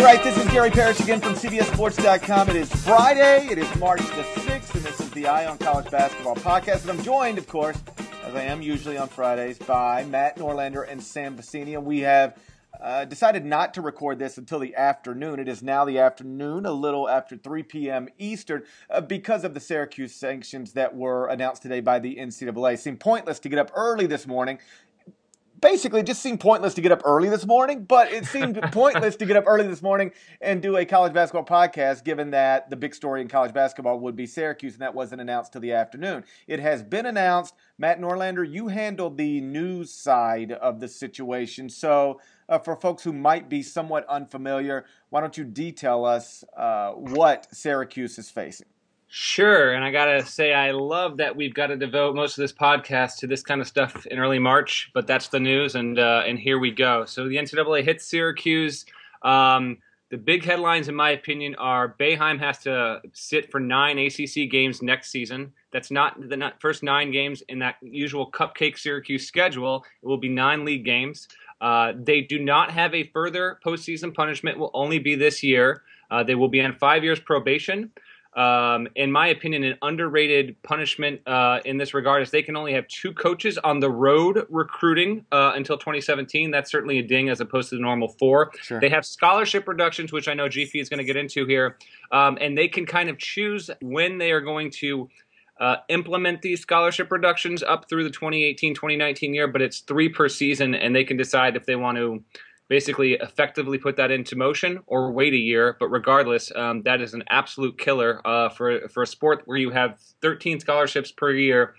All right, this is Gary Parrish again from CBSSports.com. It is Friday. It is March the 6th, and this is the Eye on College Basketball podcast. And I'm joined, of course, as I am usually on Fridays, by Matt Norlander and Sam Vecenie. And we have uh, decided not to record this until the afternoon. It is now the afternoon, a little after 3 p.m. Eastern, uh, because of the Syracuse sanctions that were announced today by the NCAA. It seemed pointless to get up early this morning basically it just seemed pointless to get up early this morning, but it seemed pointless to get up early this morning and do a college basketball podcast given that the big story in college basketball would be Syracuse and that wasn't announced till the afternoon. It has been announced. Matt Norlander, you handled the news side of the situation. So uh, for folks who might be somewhat unfamiliar, why don't you detail us uh, what Syracuse is facing? Sure, and I gotta say, I love that we've got to devote most of this podcast to this kind of stuff in early March. But that's the news, and uh, and here we go. So the NCAA hits Syracuse. Um, the big headlines, in my opinion, are Boeheim has to sit for nine ACC games next season. That's not the first nine games in that usual cupcake Syracuse schedule. It will be nine league games. Uh, they do not have a further postseason punishment. Will only be this year. Uh, they will be on five years probation um, in my opinion, an underrated punishment uh, in this regard is they can only have two coaches on the road recruiting uh, until 2017. That's certainly a ding as opposed to the normal four. Sure. They have scholarship reductions, which I know GP is going to get into here, um, and they can kind of choose when they are going to. Uh, implement these scholarship reductions up through the 2018 2019 year, but it's three per season, and they can decide if they want to basically effectively put that into motion or wait a year. But regardless, um, that is an absolute killer uh, for for a sport where you have 13 scholarships per year,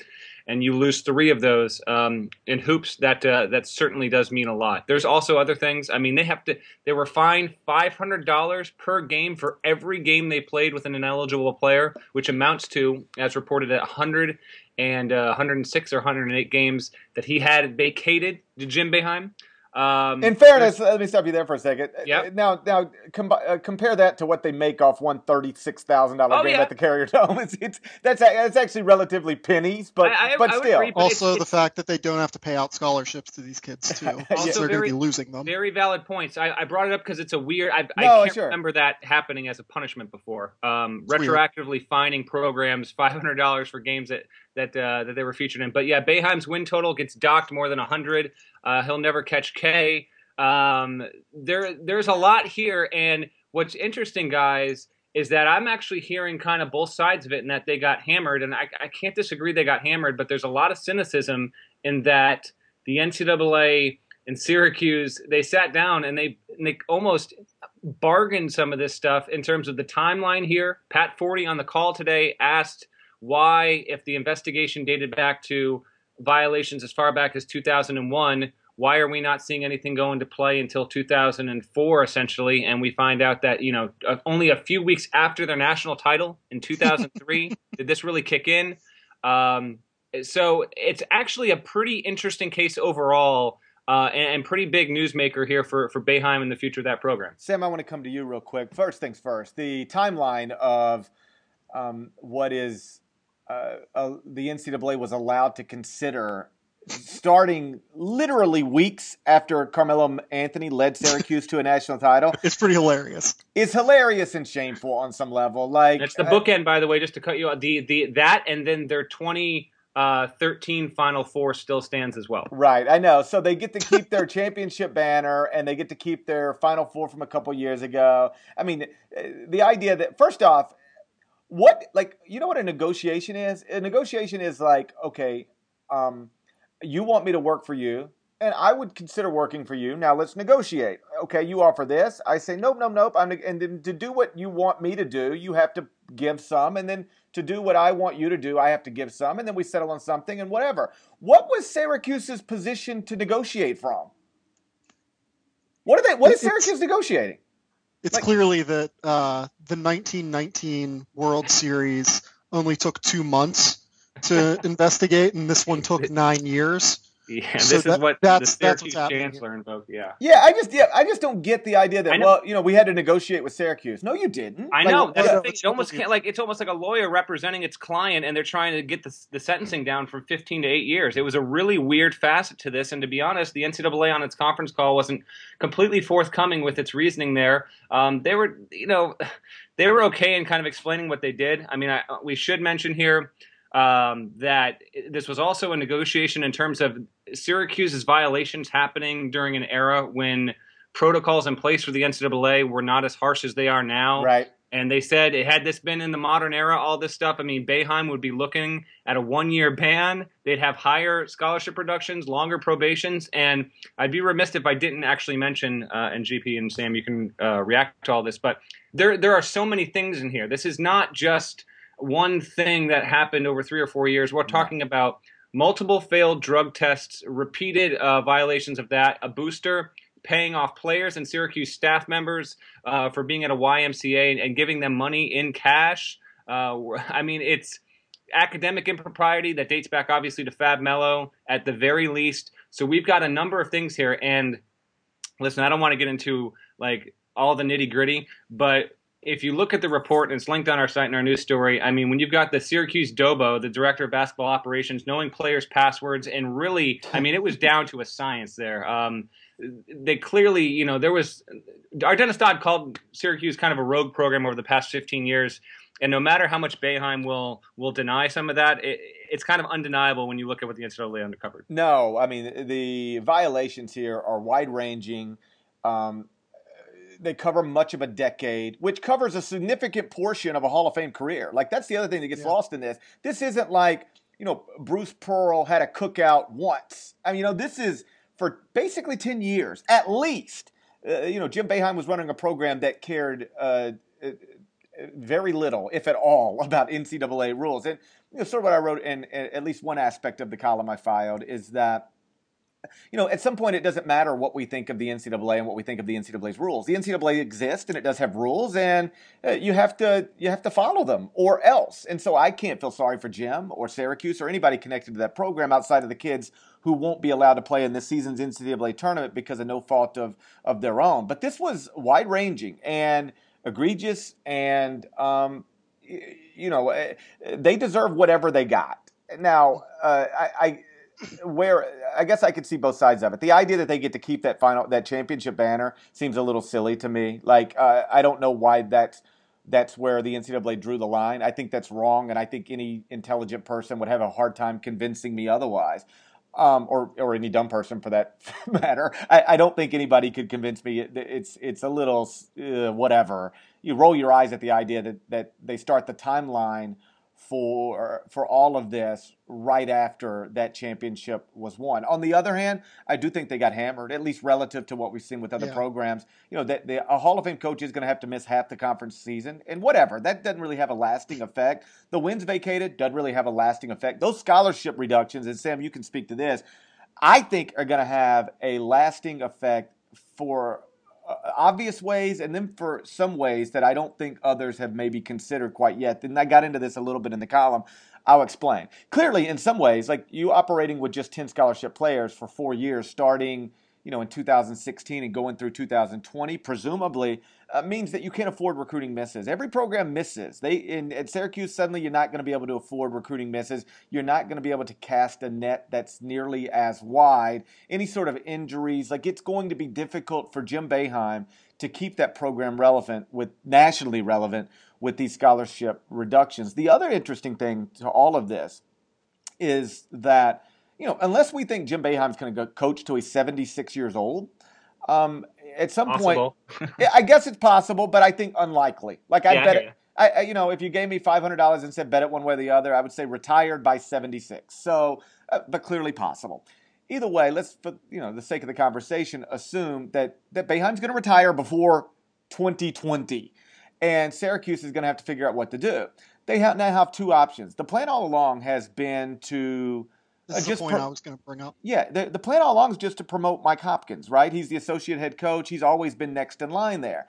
and you lose three of those um, in hoops. That uh, that certainly does mean a lot. There's also other things. I mean, they have to. They were fined $500 per game for every game they played with an ineligible player, which amounts to, as reported, at 100 and uh, 106 or 108 games that he had vacated Jim Boeheim. Um, in fairness, let me stop you there for a second. Yeah. Now, now com- uh, compare that to what they make off one thirty-six thousand dollar oh, game yeah. at the Carrier Dome. It's, it's that's that's actually relatively pennies, but I, I, but I still. Agree, but also, it's, the fact that they don't have to pay out scholarships to these kids too. also, they're going to be losing them. Very valid points. I, brought it up because it's a weird. I, no, can't sure. remember that happening as a punishment before. Um, retroactively weird. fining programs five hundred dollars for games that that uh, that they were featured in. But yeah, Boeheim's win total gets docked more than hundred. Uh, he'll never catch K. Um, there, there's a lot here, and what's interesting, guys, is that I'm actually hearing kind of both sides of it, and that they got hammered, and I, I can't disagree they got hammered, but there's a lot of cynicism in that the NCAA and Syracuse they sat down and they and they almost bargained some of this stuff in terms of the timeline here. Pat Forde on the call today asked why, if the investigation dated back to violations as far back as 2001, why are we not seeing anything go into play until 2004 essentially and we find out that you know uh, only a few weeks after their national title in 2003 did this really kick in um, so it's actually a pretty interesting case overall uh, and, and, pretty big newsmaker here for, for Boeheim and the future of that program. Sam, I want to come to you real quick. First things first, the timeline of um, what is uh, uh, the NCAA was allowed to consider starting literally weeks after Carmelo Anthony led Syracuse to a national title. It's pretty hilarious. It's hilarious and shameful on some level. Like it's the uh, bookend, by the way, just to cut you out. The the that and then their twenty uh, 13 Final Four still stands as well. Right, I know. So they get to keep their championship banner and they get to keep their Final Four from a couple years ago. I mean, the idea that, first off, what, like, you know what a negotiation is? A negotiation is like, okay, um, you want me to work for you, and I would consider working for you. Now let's negotiate. Okay, you offer this. I say nope, nope, nope. I'm and then to do what you want me to do, you have to give some, and then to do what I want you to do, I have to give some, and then we settle on something and whatever. What was Syracuse's position to negotiate from? What are they? What is Syracuse negotiating? It's like, clearly that uh, the 1919 World Series only took two months to investigate, and this one took nine years. Yeah, so this that, is what that's, the Syracuse that's chancellor invoked. Yeah. Yeah, I just yeah, I just don't get the idea that well, you know, we had to negotiate with Syracuse. No, you didn't. I know. Like, that's the thing. It almost can't like it's almost like a lawyer representing its client, and they're trying to get the, the sentencing down from 15 to eight years. It was a really weird facet to this, and to be honest, the NCAA on its conference call wasn't completely forthcoming with its reasoning there. Um, they were, you know, they were okay in kind of explaining what they did. I mean, I, we should mention here um, that this was also a negotiation in terms of Syracuse's violations happening during an era when protocols in place for the NCAA were not as harsh as they are now. Right. And they said, had this been in the modern era, all this stuff, I mean, Boeheim would be looking at a one year ban. They'd have higher scholarship reductions, longer probations. And I'd be remiss if I didn't actually mention, uh, and GP and Sam, you can uh, react to all this, but there, there are so many things in here. This is not just one thing that happened over three or four years. We're talking about multiple failed drug tests, repeated uh, violations of that, a booster paying off players and Syracuse staff members uh, for being at a YMCA and, and, giving them money in cash. Uh, I mean, it's academic impropriety that dates back obviously to Fab Melo at the very least. So we've got a number of things here. And listen, I don't want to get into like all the nitty gritty, but if you look at the report, and it's linked on our site in our news story, I mean, when you've got the Syracuse Dobo, the director of basketball operations, knowing players' passwords, and really, I mean, it was down to a science there. Um, they clearly, you know, there was Our Dennis Dodd called Syracuse kind of a rogue program over the past 15 years, and no matter how much Boeheim will will deny some of that, it, it's kind of undeniable when you look at what the NCAA uncovered. No, I mean the violations here are wide ranging. Um, they cover much of a decade, which covers a significant portion of a Hall of Fame career. Like that's the other thing that gets yeah. lost in this. This isn't like you know Bruce Pearl had a cookout once. I mean, you know, this is for basically ten years at least. Uh, you know, Jim Boeheim was running a program that cared uh, uh very little, if at all, about NCAA rules. And you know, sort of what I wrote in, in at least one aspect of the column I filed is that you know, at some point it doesn't matter what we think of the NCAA and what we think of the NCAA's rules. The NCAA exists and it does have rules, and uh, you have to you have to follow them or else. And so I can't feel sorry for Jim or Syracuse or anybody connected to that program outside of the kids who won't be allowed to play in this season's NCAA tournament because of no fault of of their own. But this was wide ranging and egregious, and um, you know eh, they deserve whatever they got. Now, uh, I, I where I guess I could see both sides of it. The idea that they get to keep that final that championship banner seems a little silly to me. Like uh, I don't know why that's that's where the NCAA drew the line. I think that's wrong, and I think any intelligent person would have a hard time convincing me otherwise. Um, or or any dumb person for that matter. I, I, don't think anybody could convince me. It, it's it's a little uh, whatever. You roll your eyes at the idea that that they start the timeline for for all of this right after that championship was won. On the other hand, I do think they got hammered, at least relative to what we've seen with other yeah. programs. You know, that a Hall of Fame coach is going to have to miss half the conference season, and whatever. That doesn't really have a lasting effect. The wins vacated doesn't really have a lasting effect. Those scholarship reductions, and Sam, you can speak to this. I think are going to have a lasting effect for Uh, obvious ways and then for some ways that I don't think others have maybe considered quite yet. And I got into this a little bit in the column. I'll explain. Clearly, in some ways, like you operating with just 10 scholarship players for four years, starting you know, in 2016 and going through 2020, presumably uh, means that you can't afford recruiting misses. Every program misses. They in at Syracuse suddenly you're not going to be able to afford recruiting misses. You're not going to be able to cast a net that's nearly as wide. Any sort of injuries, like it's going to be difficult for Jim Boeheim to keep that program relevant with nationally relevant with these scholarship reductions. The other interesting thing to all of this is that you know, unless we think Jim Boeheim's going to go coach till he's 76 years old, um, at some possible. point, I guess it's possible, but I think unlikely. Like I yeah, bet, it, I, you know, if you gave me five hundred dollars and said bet it one way or the other, I would say retired by 76. So, uh, but clearly possible. Either way, let's, for you know, the sake of the conversation, assume that that Boeheim's going to retire before 2020, and Syracuse is going to have to figure out what to do. They have, now have two options. The plan all along has been to uh, is the point pro- I was going to bring up. Yeah, the, the plan all along is just to promote Mike Hopkins, right? He's the associate head coach. He's always been next in line there.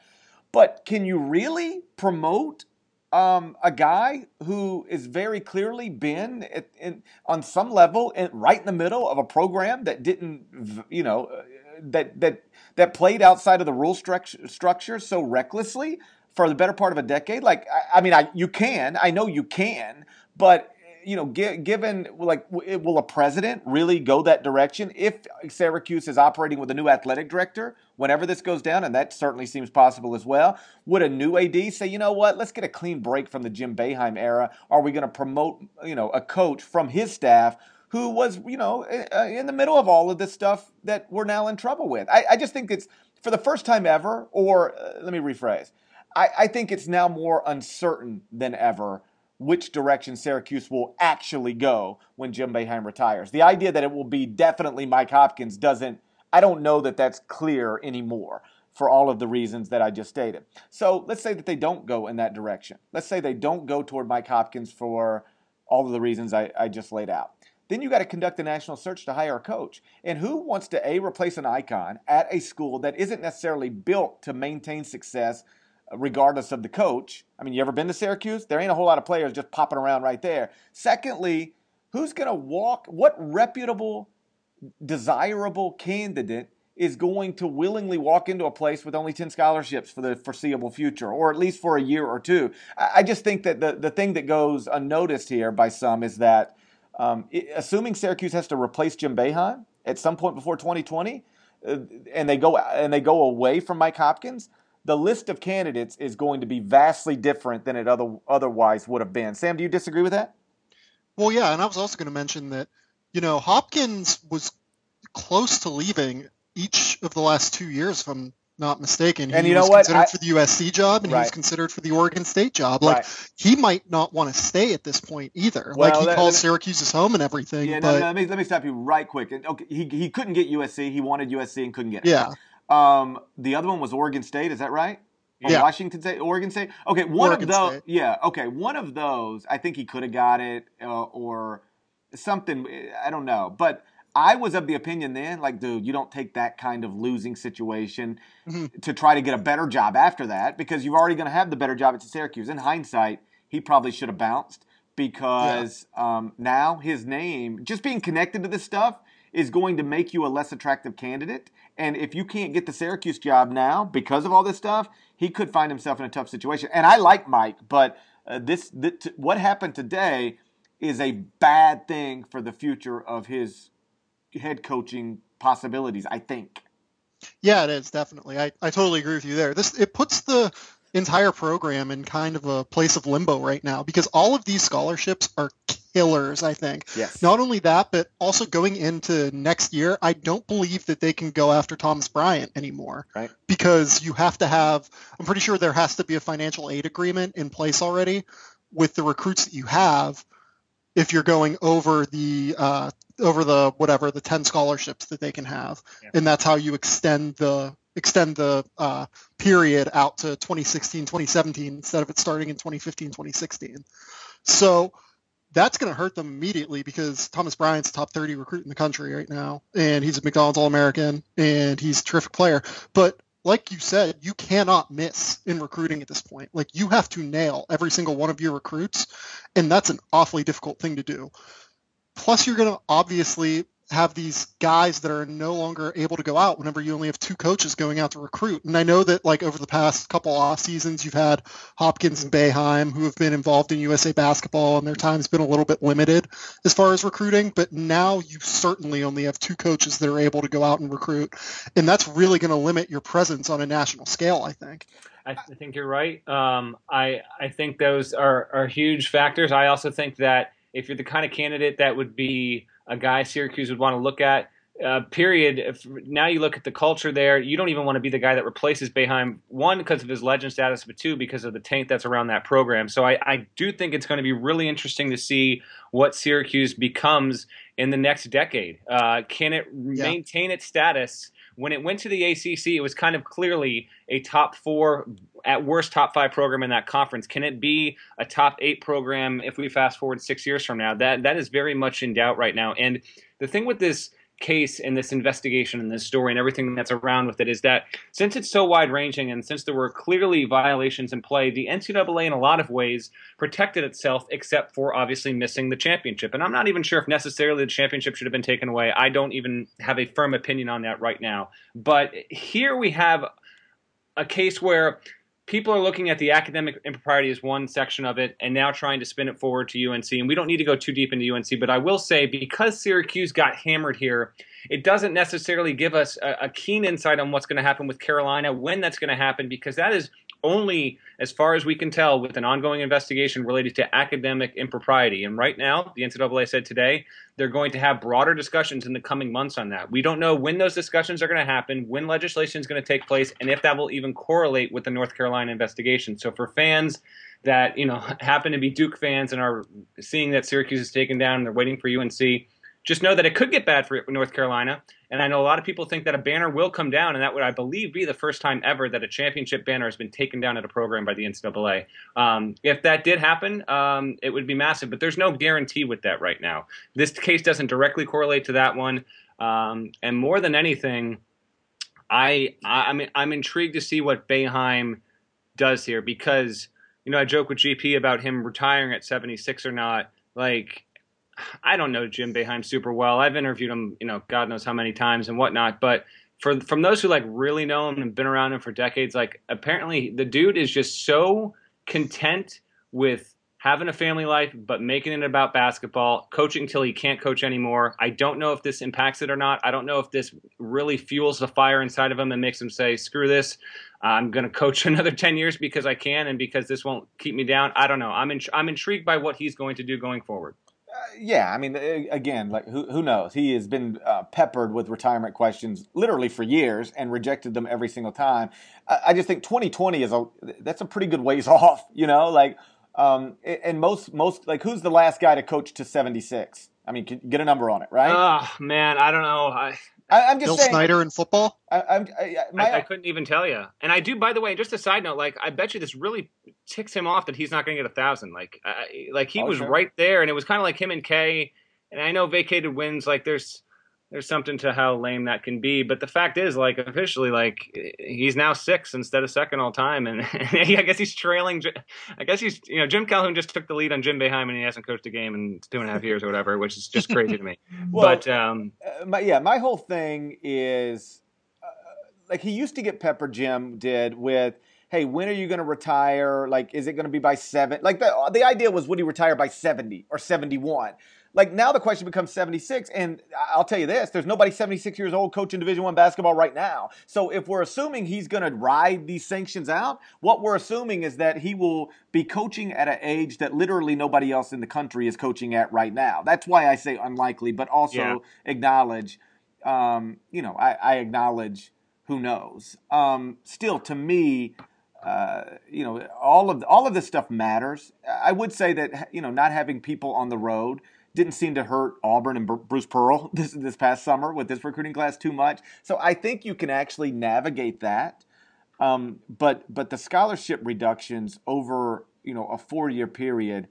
But can you really promote um, a guy who is very clearly been at, in, on some level in, right in the middle of a program that didn't, you know, uh, that that that played outside of the rule structure, structure so recklessly for the better part of a decade. Like, I, I mean, I you can, I know you can, but you know, given like, will a president really go that direction if Syracuse is operating with a new athletic director whenever this goes down? And that certainly seems possible as well. Would a new AD say, you know what, let's get a clean break from the Jim Boeheim era? Are we going to promote, you know, a coach from his staff? Who was, you know, in the middle of all of this stuff that we're now in trouble with? I, I just think it's for the first time ever, or uh, let me rephrase. I, I think it's now more uncertain than ever which direction Syracuse will actually go when Jim Boeheim retires. The idea that it will be definitely Mike Hopkins doesn't, I don't know that that's clear anymore for all of the reasons that I just stated. So let's say that they don't go in that direction. Let's say they don't go toward Mike Hopkins for all of the reasons I, I just laid out. Then you got to conduct a national search to hire a coach. And who wants to A, replace an icon at a school that isn't necessarily built to maintain success regardless of the coach. I mean, you ever been to Syracuse? There ain't a whole lot of players just popping around right there. Secondly, who's going to walk? What reputable, desirable candidate is going to willingly walk into a place with only 10 scholarships for the foreseeable future, or at least for a year or two? I just think that the, the thing that goes unnoticed here by some is that um, it, assuming Syracuse has to replace Jim Boeheim at some point before 2020, uh, and they go and they go away from Mike Hopkins, the list of candidates is going to be vastly different than it other, otherwise would have been. Sam, do you disagree with that? Well, yeah, and I was also going to mention that, you know, Hopkins was close to leaving each of the last two years, if I'm not mistaken. He and you know was what? considered I, for the USC job, and right. he was considered for the Oregon State job. Like right. he might not want to stay at this point either. Well, like he calls Syracuse his home and everything. Yeah, but, no, no, let me let me stop you right quick. Okay, he he couldn't get USC. He wanted USC and couldn't get it. Yeah. Um, the other one was Oregon State. Is that right? yeah. Washington State, Oregon State. Okay, one Oregon of those. State. Yeah. Okay, one of those. I think he could have got it uh, or something. I don't know, but. I was of the opinion then, like, dude, you don't take that kind of losing situation mm-hmm. to try to get a better job after that because you're already going to have the better job at Syracuse. In hindsight, he probably should have bounced because yeah. um, now his name, just being connected to this stuff, is going to make you a less attractive candidate. And if you can't get the Syracuse job now because of all this stuff, he could find himself in a tough situation. And I like Mike, but uh, this, this what happened today is a bad thing for the future of his head coaching possibilities. I think. Yeah, it is definitely. I, I totally agree with you there. This it puts the entire program in kind of a place of limbo right now because all of these scholarships are killers, I think. Yes. Not only that, but also going into next year, I don't believe that they can go after Thomas Bryant anymore. Right. Because you have to have, I'm pretty sure there has to be a financial aid agreement in place already with the recruits that you have if you're going over the uh, over the whatever the 10 scholarships that they can have yeah. and that's how you extend the extend the uh, period out to 2016 2017 instead of it starting in 2015 2016 so that's going to hurt them immediately because Thomas Bryant's top 30 recruit in the country right now, and he's a McDonald's All American, and he's a terrific player. But like you said, you cannot miss in recruiting at this point. Like you have to nail every single one of your recruits, and that's an awfully difficult thing to do. Plus, you're going to obviously have these guys that are no longer able to go out whenever you only have two coaches going out to recruit. And I know that like over the past couple off seasons, you've had Hopkins and Boeheim who have been involved in USA basketball and their time's been a little bit limited as far as recruiting. But now you certainly only have two coaches that are able to go out and recruit. And that's really going to limit your presence on a national scale, I think. I, th- I think you're right. Um, I, I think those are, are huge factors. I also think that if you're the kind of candidate that would be a guy Syracuse would want to look at. Uh, period. If now you look at the culture there, you don't even want to be the guy that replaces Boeheim. One, because of his legend status, but two, because of the taint that's around that program. So I, I do think it's going to be really interesting to see what Syracuse becomes in the next decade. Uh, can it yeah. maintain its status? When it went to the ACC, it was kind of clearly a top four, at worst, top five program in that conference. Can it be a top eight program if we fast forward six years from now? That that is very much in doubt right now. And the thing with this case in this investigation and this story and everything that's around with it is that since it's so wide ranging and since there were clearly violations in play, the NCAA in a lot of ways protected itself, except for obviously missing the championship. And I'm not even sure if necessarily the championship should have been taken away. I don't even have a firm opinion on that right now. But here we have a case where people are looking at the academic impropriety as one section of it and now trying to spin it forward to UNC. And we don't need to go too deep into UNC, but I will say because Syracuse got hammered here, it doesn't necessarily give us a, a keen insight on what's going to happen with Carolina, when that's going to happen, because that is only, as far as we can tell, with an ongoing investigation related to academic impropriety. And right now, the NCAA said today they're going to have broader discussions in the coming months on that. We don't know when those discussions are going to happen, when legislation is going to take place, and if that will even correlate with the North Carolina investigation. So for fans that you know happen to be Duke fans and are seeing that Syracuse is taken down and they're waiting for UNC, just know that it could get bad for North Carolina. And I know a lot of people think that a banner will come down, and that would, I believe, be the first time ever that a championship banner has been taken down at a program by the NCAA. Um, if that did happen, um, it would be massive, but there's no guarantee with that right now. This case doesn't directly correlate to that one, um, and more than anything, I, I I mean I'm intrigued to see what Boeheim does here because you know I joke with GP about him retiring at 76 or not, like I don't know Jim Boeheim super well. I've interviewed him, you know, God knows how many times and whatnot. But for from those who like really know him and been around him for decades, like apparently the dude is just so content with having a family life, but making it about basketball, coaching till he can't coach anymore. I don't know if this impacts it or not. I don't know if this really fuels the fire inside of him and makes him say, "Screw this." I'm going to coach another 10 years because I can and because this won't keep me down. I don't know. I'm in, I'm intrigued by what he's going to do going forward yeah, I mean, again, like who who knows? He has been uh, peppered with retirement questions literally for years and rejected them every single time. I, I, just think 2020 is a that's a pretty good ways off, you know. Like, um, and most most like who's the last guy to coach to 76? I mean, get a number on it, right? Oh man, I don't know. I I, am just Bill saying, Snyder in football. I, my, I, I, couldn't even tell you. And I do, by the way, just a side note, like I bet you this really ticks him off that he's not going to get a thousand. Like, uh, like he oh, was right there, and it was kind of like him and K. And I know vacated wins. Like, there's there's something to how lame that can be. But the fact is, like officially, like he's now six instead of second all time, and I guess he's trailing. I guess he's you know Jim Calhoun just took the lead on Jim Boeheim, and he hasn't coached a game in two and a half years or whatever, which is just crazy to me. well, but um, uh, my, yeah, my whole thing is uh, like he used to get pepper. Jim did with hey, when are you going to retire? Like, is it going to be by seven? Like, the, the idea was, would he retire by 70 or 71? Like now the question becomes 76, and I'll tell you this: there's nobody 76 years old coaching Division One basketball right now. So if we're assuming he's going to ride these sanctions out, what we're assuming is that he will be coaching at an age that literally nobody else in the country is coaching at right now. That's why I say unlikely, but also yeah. acknowledge. Um, you know, I, I, acknowledge who knows. Um, still, to me, uh, you know, all of all of this stuff matters. I would say that you know, not having people on the road didn't seem to hurt Auburn and Bruce Pearl this this past summer with this recruiting class too much. So I think you can actually navigate that. Um, but but the scholarship reductions over you know a four year period,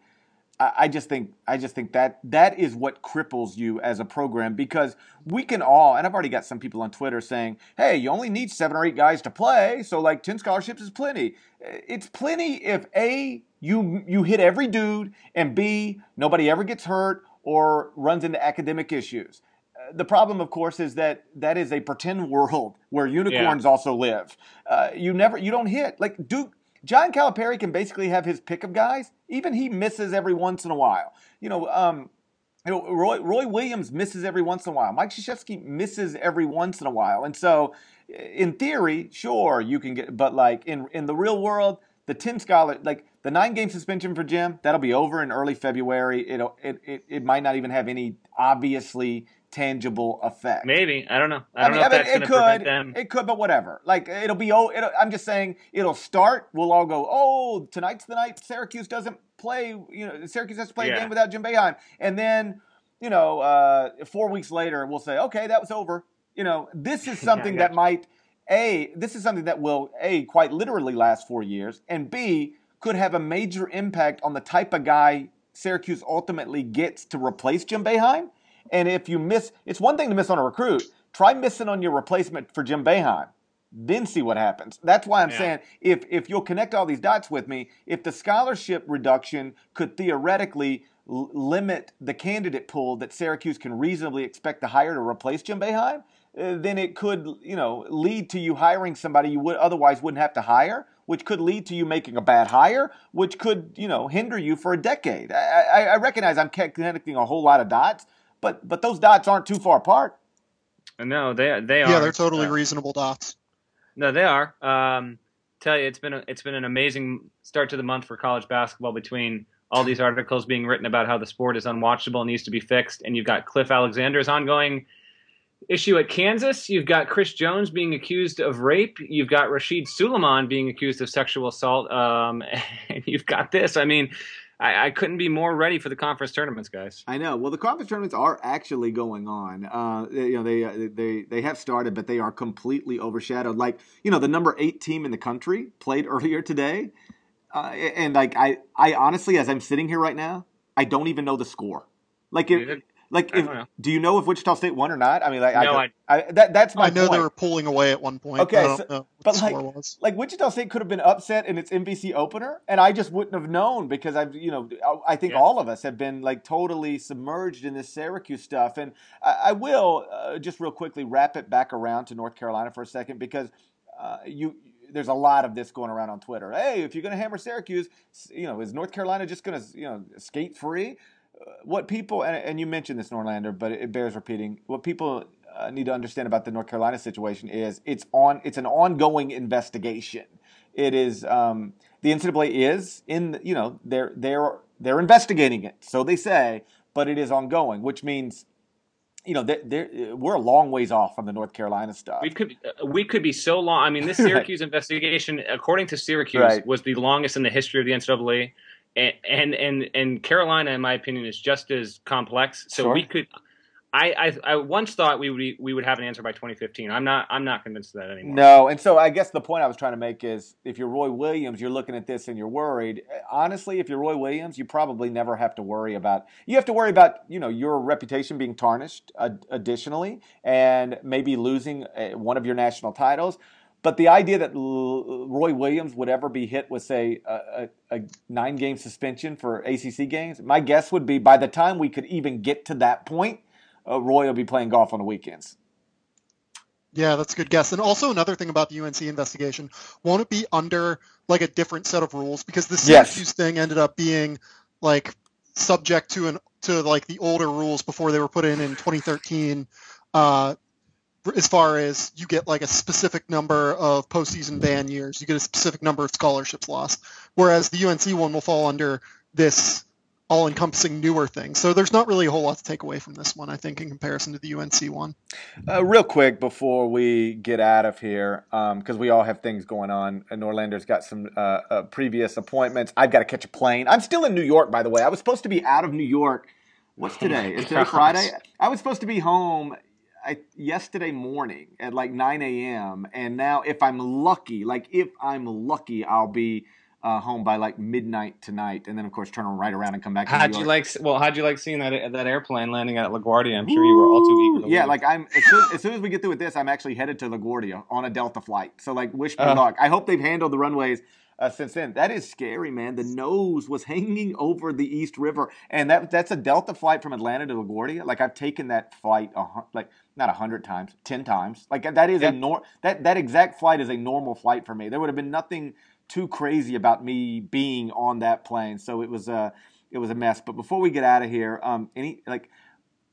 I, I just think I just think that that is what cripples you as a program because we can all and I've already got some people on Twitter saying, hey, you only need seven or eight guys to play, so like ten scholarships is plenty. It's plenty if a you you hit every dude and b nobody ever gets hurt or runs into academic issues. Uh, the problem, of course, is that that is a pretend world where unicorns yeah. also live. Uh, you never, you don't hit like Duke. John Calipari can basically have his pick of guys. Even he misses every once in a while. You know, um, you know, Roy, Roy Williams misses every once in a while. Mike Krzyzewski misses every once in a while. And so, in theory, sure, you can get, but like in in the real world, the 10 scholar, like the nine game suspension for Jim, that'll be over in early February. It'll, it, it, it might not even have any obviously tangible effect. Maybe I don't know. I don't I mean, know if I mean, that's it could. Them. It could, but whatever. Like it'll be. Oh, it'll, I'm just saying it'll start. We'll all go. Oh, tonight's the night. Syracuse doesn't play. You know, Syracuse has to play yeah. a game without Jim Boeheim, and then you know, uh, four weeks later, we'll say, okay, that was over. You know, this is something yeah, that might a, this is something that will A, quite literally last four years, and B, could have a major impact on the type of guy Syracuse ultimately gets to replace Jim Boeheim. And if you miss, it's one thing to miss on a recruit. Try missing on your replacement for Jim Boeheim. Then see what happens. That's why I'm Yeah. saying if if you'll connect all these dots with me, if the scholarship reduction could theoretically l- limit the candidate pool that Syracuse can reasonably expect to hire to replace Jim Boeheim, uh, then it could you know lead to you hiring somebody you would otherwise wouldn't have to hire, which could lead to you making a bad hire, which could you know hinder you for a decade. I, I, I recognize I'm connecting a whole lot of dots, but but those dots aren't too far apart. No, they they are. Yeah, they're totally Uh, reasonable dots. No, they are. Um, tell you, it's been a, it's been an amazing start to the month for college basketball. Between all these articles being written about how the sport is unwatchable and needs to be fixed, and you've got Cliff Alexander's ongoing issue at Kansas. You've got Chris Jones being accused of rape. You've got Rasheed Sulaimon being accused of sexual assault. Um, and you've got this. I mean, I, I couldn't be more ready for the conference tournaments, guys. I know. Well, the conference tournaments are actually going on. Uh, you know, they they they have started, but they are completely overshadowed. Like you know, the number eight team in the country played earlier today, uh, and like I I honestly, as I'm sitting here right now, I don't even know the score. Like if, Neither- like if, don't know. do you know if Wichita State won or not? I mean, like No, I, I, that that's my I know point. they were pulling away at one point. Okay, but I don't so- know but like- like Wichita State could have been upset in its MVC opener, and I just wouldn't have known because I've, you know, I I think Yeah. all of us have been like totally submerged in this Syracuse stuff. And I, I will uh, just real quickly wrap it back around to North Carolina for a second because uh, you. There's a lot of this going around on Twitter. Hey, if you're going to hammer Syracuse, you know, is North Carolina just going to, you know, skate free? What people and, and you mentioned this, Norlander, but it bears repeating. What people uh, need to understand about the North Carolina situation is it's on it's an ongoing investigation. It is um, the NCAA is in you know they're they're they're investigating it, so they say, but it is ongoing, which means you know they're, they're, we're a long ways off from the North Carolina stuff. We could uh, we could be so long. I mean, this Right. Syracuse investigation, according to Syracuse, Right. was the longest in the history of the NCAA, and and and, Carolina, in my opinion, is just as complex. So Sure. we could. I, I I once thought we would be, we would have an answer by 2015. I'm not I'm not convinced of that anymore. No, and so I guess the point I was trying to make is if you're Roy Williams, you're looking at this and you're worried. Honestly, if you're Roy Williams, you probably never have to worry about. You have to worry about you know your reputation being tarnished. ad- additionally, and maybe losing uh, one of your national titles. But the idea that L- Roy Williams would ever be hit with say a, a, a nine game suspension for ACC games, my guess would be by the time we could even get to that point, uh, Roy will be playing golf on the weekends. Yeah, that's a good guess. And also another thing about the UNC investigation, won't it be under like a different set of rules? Because the Yes. Thing ended up being like subject to an to like the older rules before they were put in in 2013. Uh, as far as you get like a specific number of postseason ban years, you get a specific number of scholarships lost. Whereas the UNC one will fall under this all-encompassing newer thing. So there's not really a whole lot to take away from this one, I think, in comparison to the UNC one. Uh, real quick before we get out of here, because we all have things going on. And Norlander's got some uh, uh, previous appointments. I've got to catch a plane. I'm still in New York, by the way. I was supposed to be out of New York. What's today? Is today. Friday? I was supposed to be home I, yesterday morning at like 9 a.m. And now, if I'm lucky, like if I'm lucky, I'll be uh, home by like midnight tonight. And then, of course, turn right around and come back How'd you like? Well, how'd you like seeing that that airplane landing at LaGuardia? I'm sure you were all too eager. To Yeah, leave. like I'm as soon, as soon as we get through with this, I'm actually headed to LaGuardia on a Delta flight. So like, wish me Uh. luck. I hope they've handled the runways uh, since then. That is scary, man. The nose was hanging over the East River, and that that's a Delta flight from Atlanta to LaGuardia. Like I've taken that flight a, like not a hundred times, ten times. Like that is Yeah. a nor that that exact flight is a normal flight for me. There would have been nothing too crazy about me being on that plane. So it was a it was a mess. But before we get out of here, um, any like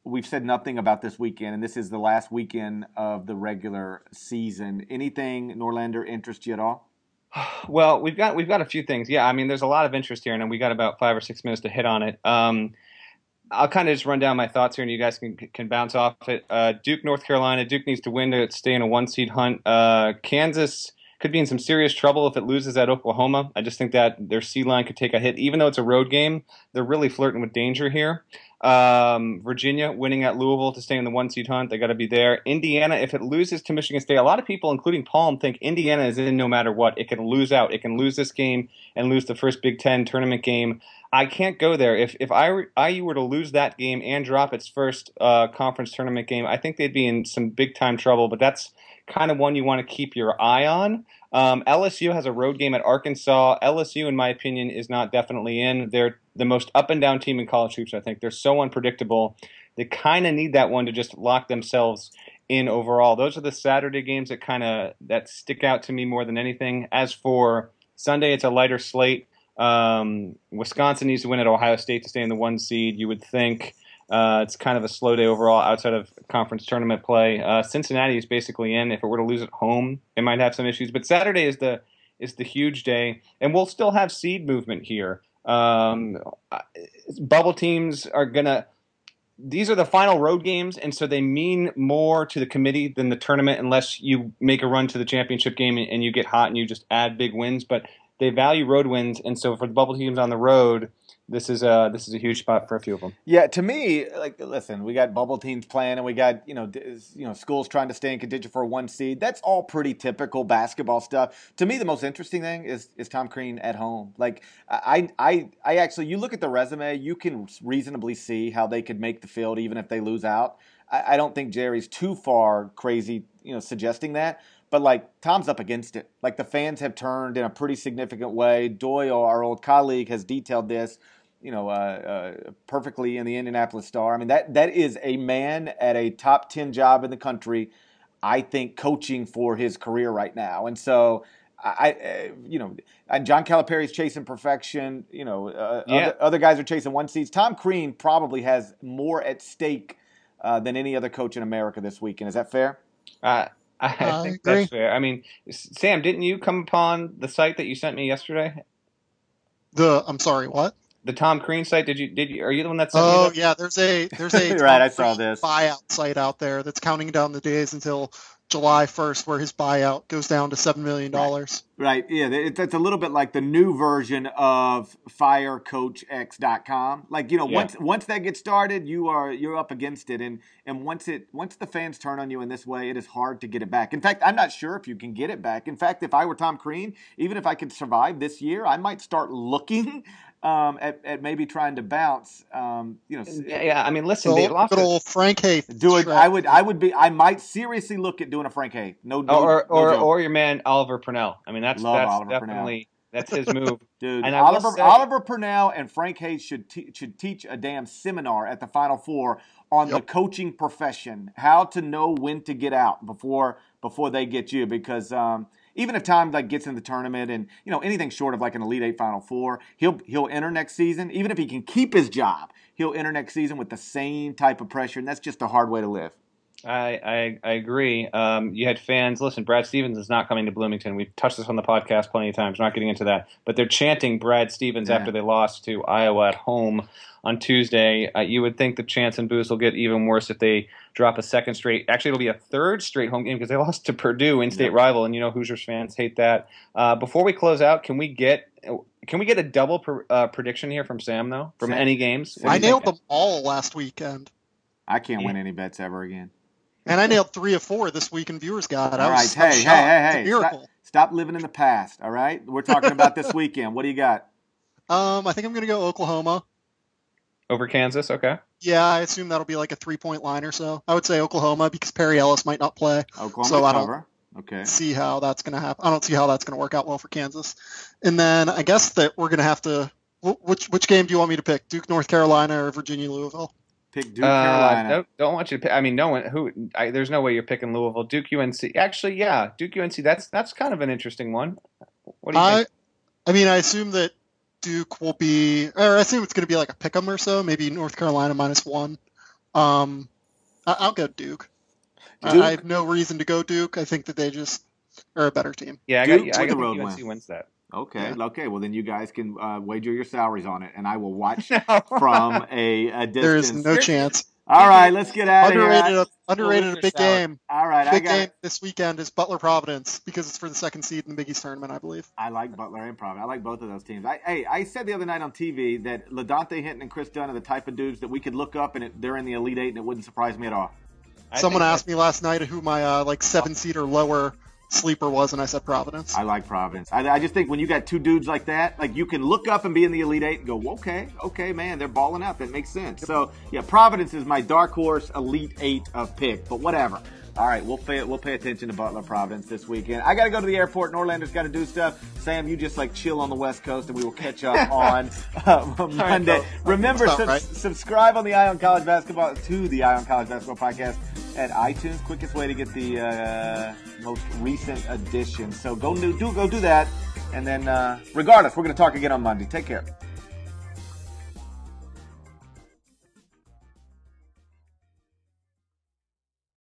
we've said nothing about this weekend, and this is the last weekend of the regular season. Anything Norlander interest you at all? Well, we've got we've got a few things. Yeah, I mean, there's a lot of interest here, and we got about five or six minutes to hit on it. Um, I'll kind of just run down my thoughts here, and you guys can can bounce off it. Uh, Duke, North Carolina. Duke needs to win to stay in a one seed hunt. Uh, Kansas could be in some serious trouble if it loses at Oklahoma. I just think that their seed line could take a hit, even though it's a road game. They're really flirting with danger here. Um, Virginia winning at Louisville to stay in the one seed hunt. They got to be there. Indiana, if it loses to Michigan State, a lot of people, including Palm, think Indiana is in no matter what. It can lose out. It can lose this game and lose the first Big Ten tournament game. I can't go there. If if I, IU were to lose that game and drop its first uh, conference tournament game, I think they'd be in some big time trouble. But that's kind of one you want to keep your eye on. Um, LSU has a road game at Arkansas. LSU, in my opinion, is not definitely in. They're the most up and down team in college hoops. I think they're so unpredictable. They kind of need that one to just lock themselves in overall. Those are the Saturday games that kind of that stick out to me more than anything. As for Sunday, it's a lighter slate. Um, Wisconsin needs to win at Ohio State to stay in the one seed. You would think. Uh, it's kind of a slow day overall outside of conference tournament play. Uh, Cincinnati is basically in. If it were to lose at home, it might have some issues. But Saturday is the is the huge day, and we'll still have seed movement here. Um, bubble teams are gonna. These are the final road games, and so they mean more to the committee than the tournament, unless you make a run to the championship game and, and you get hot and you just add big wins. But they value road wins, and so for the bubble teams on the road, this is a this is a huge spot for a few of them. Yeah, to me, like listen, we got bubble teams playing, and we got you know you know schools trying to stay in contention for one seed. That's all pretty typical basketball stuff. To me, the most interesting thing is is Tom Crean at home. Like I I I actually, you look at the resume, you can reasonably see how they could make the field even if they lose out. I, I don't think Jerry's too far crazy, you know, suggesting that. But like Tom's up against it. Like the fans have turned in a pretty significant way. Doyel, our old colleague, has detailed this you know, uh, uh, perfectly in the Indianapolis Star. I mean, that that is a man at a top ten job in the country. I think coaching for his career right now, and so I, uh, you know, and John Calipari's chasing perfection. You know, uh, yeah. other, other, guys are chasing one seeds. Tom Crean probably has more at stake uh, than any other coach in America this weekend. Is that fair? Uh, I think that's fair. I mean, Sam, didn't you come upon the site that you sent me yesterday? The I'm sorry, what? The Tom Crean site. Did you did you are you the one that? Oh yeah, there's a there's a right. I saw this buyout site out there that's counting down the days until July 1st, where his buyout goes down to seven million dollars. Right. right. Yeah, it's a little bit like the new version of FireCoachX.com. Like you know, yeah. once once that gets started, you are you're up against it, and and once it once the fans turn on you in this way, it is hard to get it back. In fact, I'm not sure if you can get it back. In fact, if I were Tom Crean, even if I could survive this year, I might start looking um, at, at maybe trying to bounce. Um, you know, yeah, yeah, I mean, listen, they lost good old Frank Haith. Do it. I would. I would be. I might seriously look at doing a Frank Haith. No, no or no or, or your man Oliver Purnell. I mean, that's Love that's Oliver definitely. Purnell. That's his move, dude. And Oliver say, Oliver Purnell and Frank Haith should te- should teach a damn seminar at the Final Four on yep. the coaching profession, how to know when to get out before before they get you. Because um, even if Tom like gets in the tournament and you know anything short of like an Elite Eight Final Four, he'll he'll enter next season. Even if he can keep his job, he'll enter next season with the same type of pressure, and that's just a hard way to live. I, I, I agree. Um, you had fans. Listen, Brad Stevens is not coming to Bloomington. We've touched this on the podcast plenty of times. We're not getting into that, but they're chanting Brad Stevens yeah. after they lost to Iowa at home on Tuesday. Uh, you would think the chants and boos will get even worse if they drop a second straight. Actually, it'll be a third straight home game because they lost to Purdue, in-state yeah. rival, and you know Hoosiers fans hate that. Uh, before we close out, can we get can we get a double per, uh, prediction here from Sam though from Sam. any games? I nailed them all last weekend. I can't yeah. win any bets ever again. And I nailed three of four this week in Viewers Guide. All right, hey, hey, hey, hey, miracle. Stop, stop living in the past. All right, we're talking about this weekend. What do you got? Um, I think I'm going to go Oklahoma. Over Kansas, okay. Yeah, I assume that'll be like a three point line or so. I would say Oklahoma because Perry Ellis might not play. Oklahoma so I don't okay. see how that's going to happen. I don't see how that's going to work out well for Kansas. And then I guess that we're going to have to. Which which game do you want me to pick? Duke, North Carolina, or Virginia, Louisville? Pick Duke, uh, Carolina. Don't, don't want you to pick. I mean, no one who. I, there's no way you're picking Louisville. Duke, UNC. Actually, yeah, Duke, UNC. That's that's kind of an interesting one. What do you I, think? I mean, I assume that Duke will be, or I assume it's going to be like a pick 'em or so, maybe North Carolina minus one. Um, I, will go Duke. Duke. I, I have no reason to go Duke. I think that they just are a better team. Yeah, I got, Duke, I got road UNC win. wins that. Okay, yeah. okay. Well, then you guys can uh, wager your salaries on it, and I will watch from a, a distance. There is no chance. All right, let's get out underrated, of here. Underrated, a big game. All right, big game it. this weekend is Butler Providence because it's for the second seed in the Big East tournament, I believe. I like Butler and Providence. I like both of those teams. I, hey, I said the other night on TV that LaDontae Henton and Kris Dunn are the type of dudes that we could look up and it, they're in the Elite Eight, and it wouldn't surprise me at all. I Someone asked me last night who my uh, like seven seed or lower sleeper was, and I said Providence. I like Providence. I, I, just think when you got two dudes like that, like you can look up and be in the Elite Eight and go, okay, okay, man, they're balling out. That makes sense. So yeah, Providence is my dark horse Elite Eight of pick, but whatever. All right, we'll pay we'll pay attention to Butler Providence this weekend. I got to go to the airport. Norlander's got to do stuff. Sam, you just like chill on the West Coast, and we will catch up on uh, Monday. Right, Remember, sub- right. subscribe on the Eye on College Basketball to the Eye on College Basketball podcast at iTunes. Quickest way to get the uh, most recent edition. So go do, do go do that, and then uh, regardless, we're going to talk again on Monday. Take care.